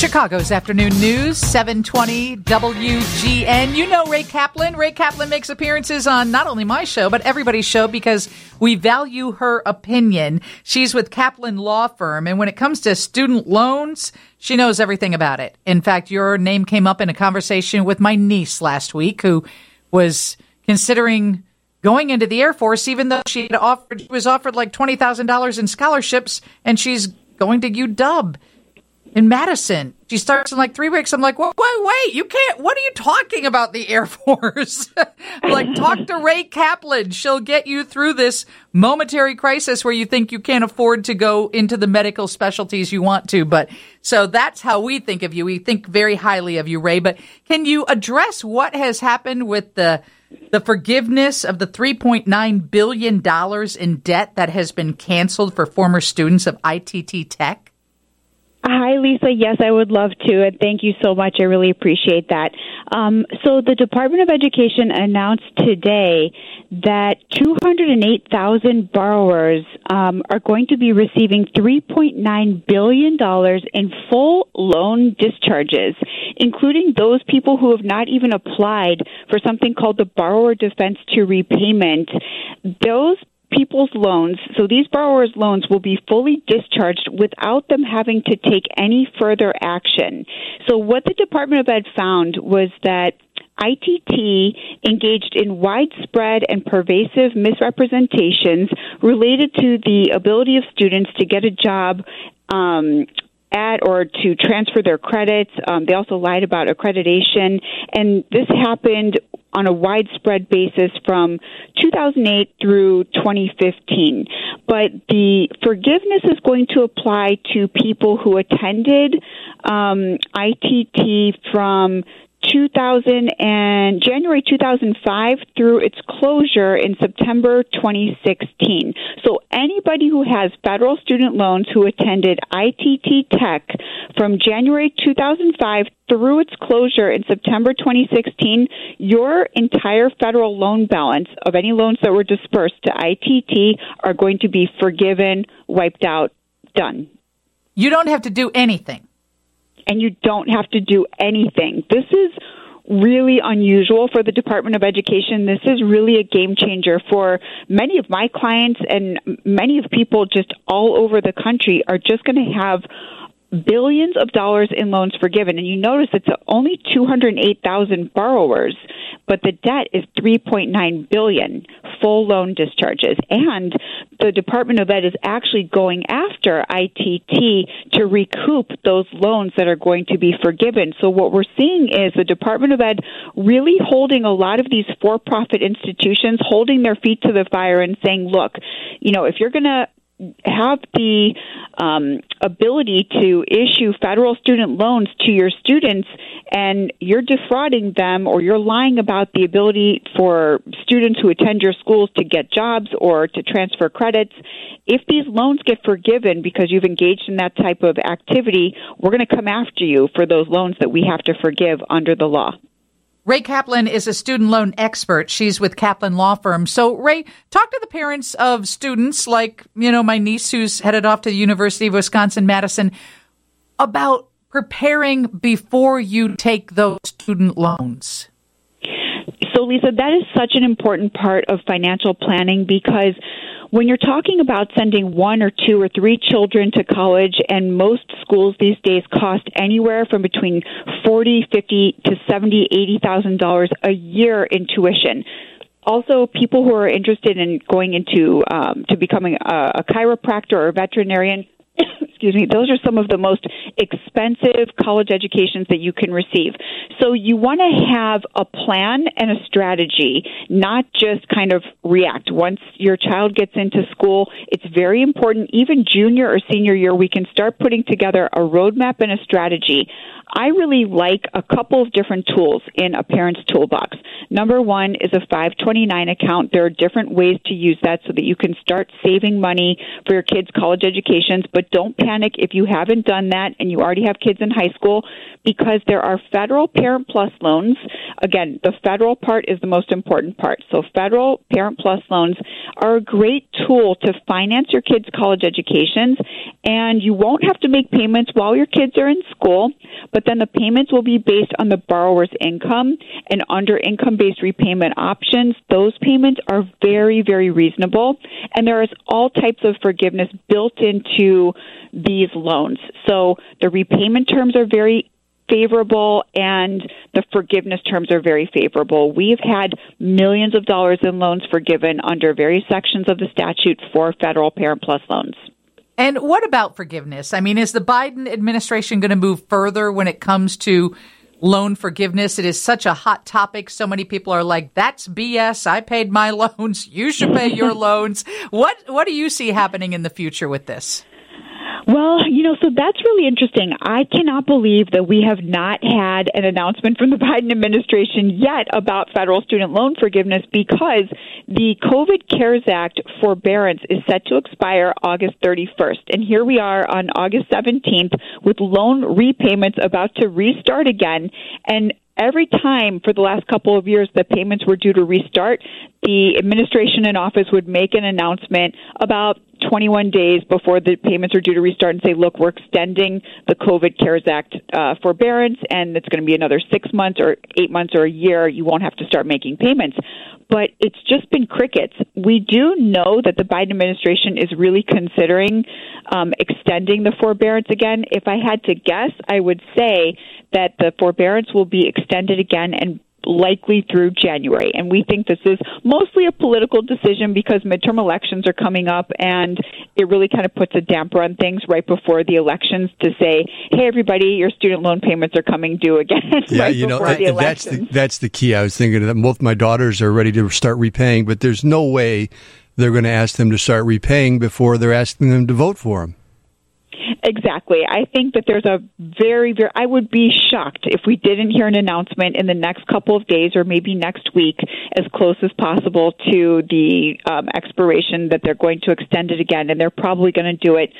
Chicago's afternoon news, 720 WGN. You know Rae Kaplan. Rae Kaplan makes appearances on not only my show, but everybody's show because we value her opinion. She's with Kaplan Law Firm. And when it comes to student loans, she knows everything about it. In fact, your name came up in a conversation with my niece last week who was considering going into the Air Force, even though she offered, was offered like $20,000 in scholarships and she's going to UW in Madison. She starts in like three weeks. I'm like, wait, wait, wait, you can't. What are you talking about the Air Force? like, talk to Rae Kaplan. She'll get you through this momentary crisis where you think you can't afford to go into the medical specialties you want to. But so that's how we think of you. We think very highly of you, Rae. But can you address what has happened with the the forgiveness of the $3.9 billion in debt that has been canceled for former students of ITT Tech? Hi, Lisa. Yes, I would love to. And thank you so much. I really appreciate that. Um, so, the Department of Education announced today that 208,000 borrowers um, are going to be receiving $3.9 billion in full loan discharges, including those people who have not even applied for something called the Borrower Defense to Repayment. Those people's loans, so these borrowers' loans will be fully discharged without them having to take any further action. So what the Department of Ed found was that ITT engaged in widespread and pervasive misrepresentations related to the ability of students to get a job um, at or to transfer their credits. Um, they also lied about accreditation, and this happened on a widespread basis from 2008 through 2015. But the forgiveness is going to apply to people who attended um, ITT from 2000 and January 2005 through its closure in September 2016. So anybody who has federal student loans who attended ITT Tech from January 2005 through its closure in September 2016, your entire federal loan balance of any loans that were dispersed to ITT are going to be forgiven, wiped out, done. You don't have to do anything and you don't have to do anything. This is really unusual for the Department of Education. This is really a game changer for many of my clients and many of people just all over the country are just going to have billions of dollars in loans forgiven. And you notice it's only 208,000 borrowers, but the debt is 3.9 billion full loan discharges. And the Department of Ed is actually going after ITT to recoup those loans that are going to be forgiven. So what we're seeing is the Department of Ed really holding a lot of these for-profit institutions, holding their feet to the fire and saying, look, you know, if you're going to have the um, ability to issue federal student loans to your students and you're defrauding them or you're lying about the ability for students who attend your schools to get jobs or to transfer credits, if these loans get forgiven because you've engaged in that type of activity, we're going to come after you for those loans that we have to forgive under the law. Rae Kaplan is a student loan expert. She's with Kaplan Law Firm. So, Rae, talk to the parents of students like, you know, my niece who's headed off to the University of Wisconsin Madison about preparing before you take those student loans. So, Lisa, that is such an important part of financial planning because when you're talking about sending one or two or three children to college, and most schools these days cost anywhere from between forty, fifty to seventy, eighty thousand dollars a year in tuition. Also people who are interested in going into um, to becoming a, a chiropractor or a veterinarian excuse me those are some of the most expensive college educations that you can receive. So you want to have a plan and a strategy, not just kind of react. Once your child gets into school, it's very important, even junior or senior year, we can start putting together a roadmap and a strategy. I really like a couple of different tools in a parent's toolbox. Number one is a 529 account. There are different ways to use that so that you can start saving money for your kids' college educations, but don't panic if you haven't done that and you already have kids in high school because there are federal Parent Plus loans. Again, the federal part is the most important part. So federal Parent Plus loans are a great tool to finance your kids' college educations and you won't have to make payments while your kids are in school, but then the payments will be based on the borrower's income and under income based repayment options, those payments are very, very reasonable. And there is all types of forgiveness built into these loans. So the repayment terms are very favorable and the forgiveness terms are very favorable. We've had millions of dollars in loans forgiven under various sections of the statute for federal Parent Plus loans. And what about forgiveness? I mean, is the Biden administration going to move further when it comes to loan forgiveness. It is such a hot topic. So many people are like, that's BS. I paid my loans. You should pay your loans. What, what do you see happening in the future with this? Well, you know, so that's really interesting. I cannot believe that we have not had an announcement from the Biden administration yet about federal student loan forgiveness because the COVID CARES Act forbearance is set to expire August 31st. And here we are on August 17th with loan repayments about to restart again. And every time for the last couple of years that payments were due to restart, the administration in office would make an announcement about 21 days before the payments are due to restart and say, look, we're extending the COVID CARES Act uh, forbearance, and it's going to be another six months or eight months or a year. You won't have to start making payments. But it's just been crickets. We do know that the Biden administration is really considering um, extending the forbearance again. If I had to guess, I would say that the forbearance will be extended again and likely through January. And we think this is mostly a political decision because midterm elections are coming up and it really kind of puts a damper on things right before the elections to say, hey, everybody, your student loan payments are coming due again. Yeah, right you know, the that's the, that's the key. I was thinking that both my daughters are ready to start repaying, but there's no way they're going to ask them to start repaying before they're asking them to vote for them. Exactly. I think that there's a very, very, I would be shocked if we didn't hear an announcement in the next couple of days or maybe next week, as close as possible to the um, expiration that they're going to extend it again. And they're probably going to do it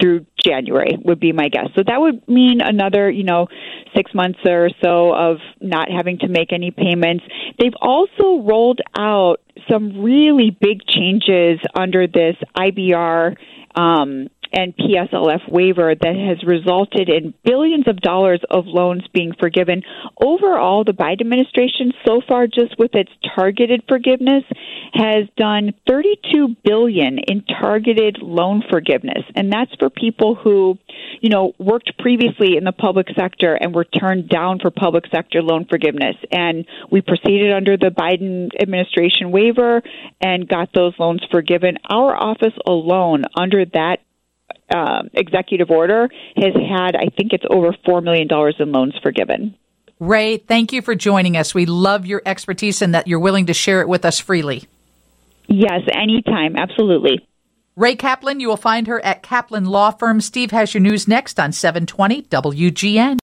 through January would be my guess. So that would mean another, you know, six months or so of not having to make any payments. They've also rolled out some really big changes under this IBR um, and PSLF waiver that has resulted in billions of dollars of loans being forgiven. Overall, the Biden administration so far just with its targeted forgiveness has done 32 billion in targeted loan forgiveness. And that's for people who, you know, worked previously in the public sector and were turned down for public sector loan forgiveness. And we proceeded under the Biden administration waiver and got those loans forgiven. Our office alone under that um, executive order has had, I think it's over $4 million in loans forgiven. Rae, thank you for joining us. We love your expertise and that you're willing to share it with us freely. Yes, anytime. Absolutely. Rae Kaplan, you will find her at Kaplan Law Firm. Steve has your news next on 720 WGN.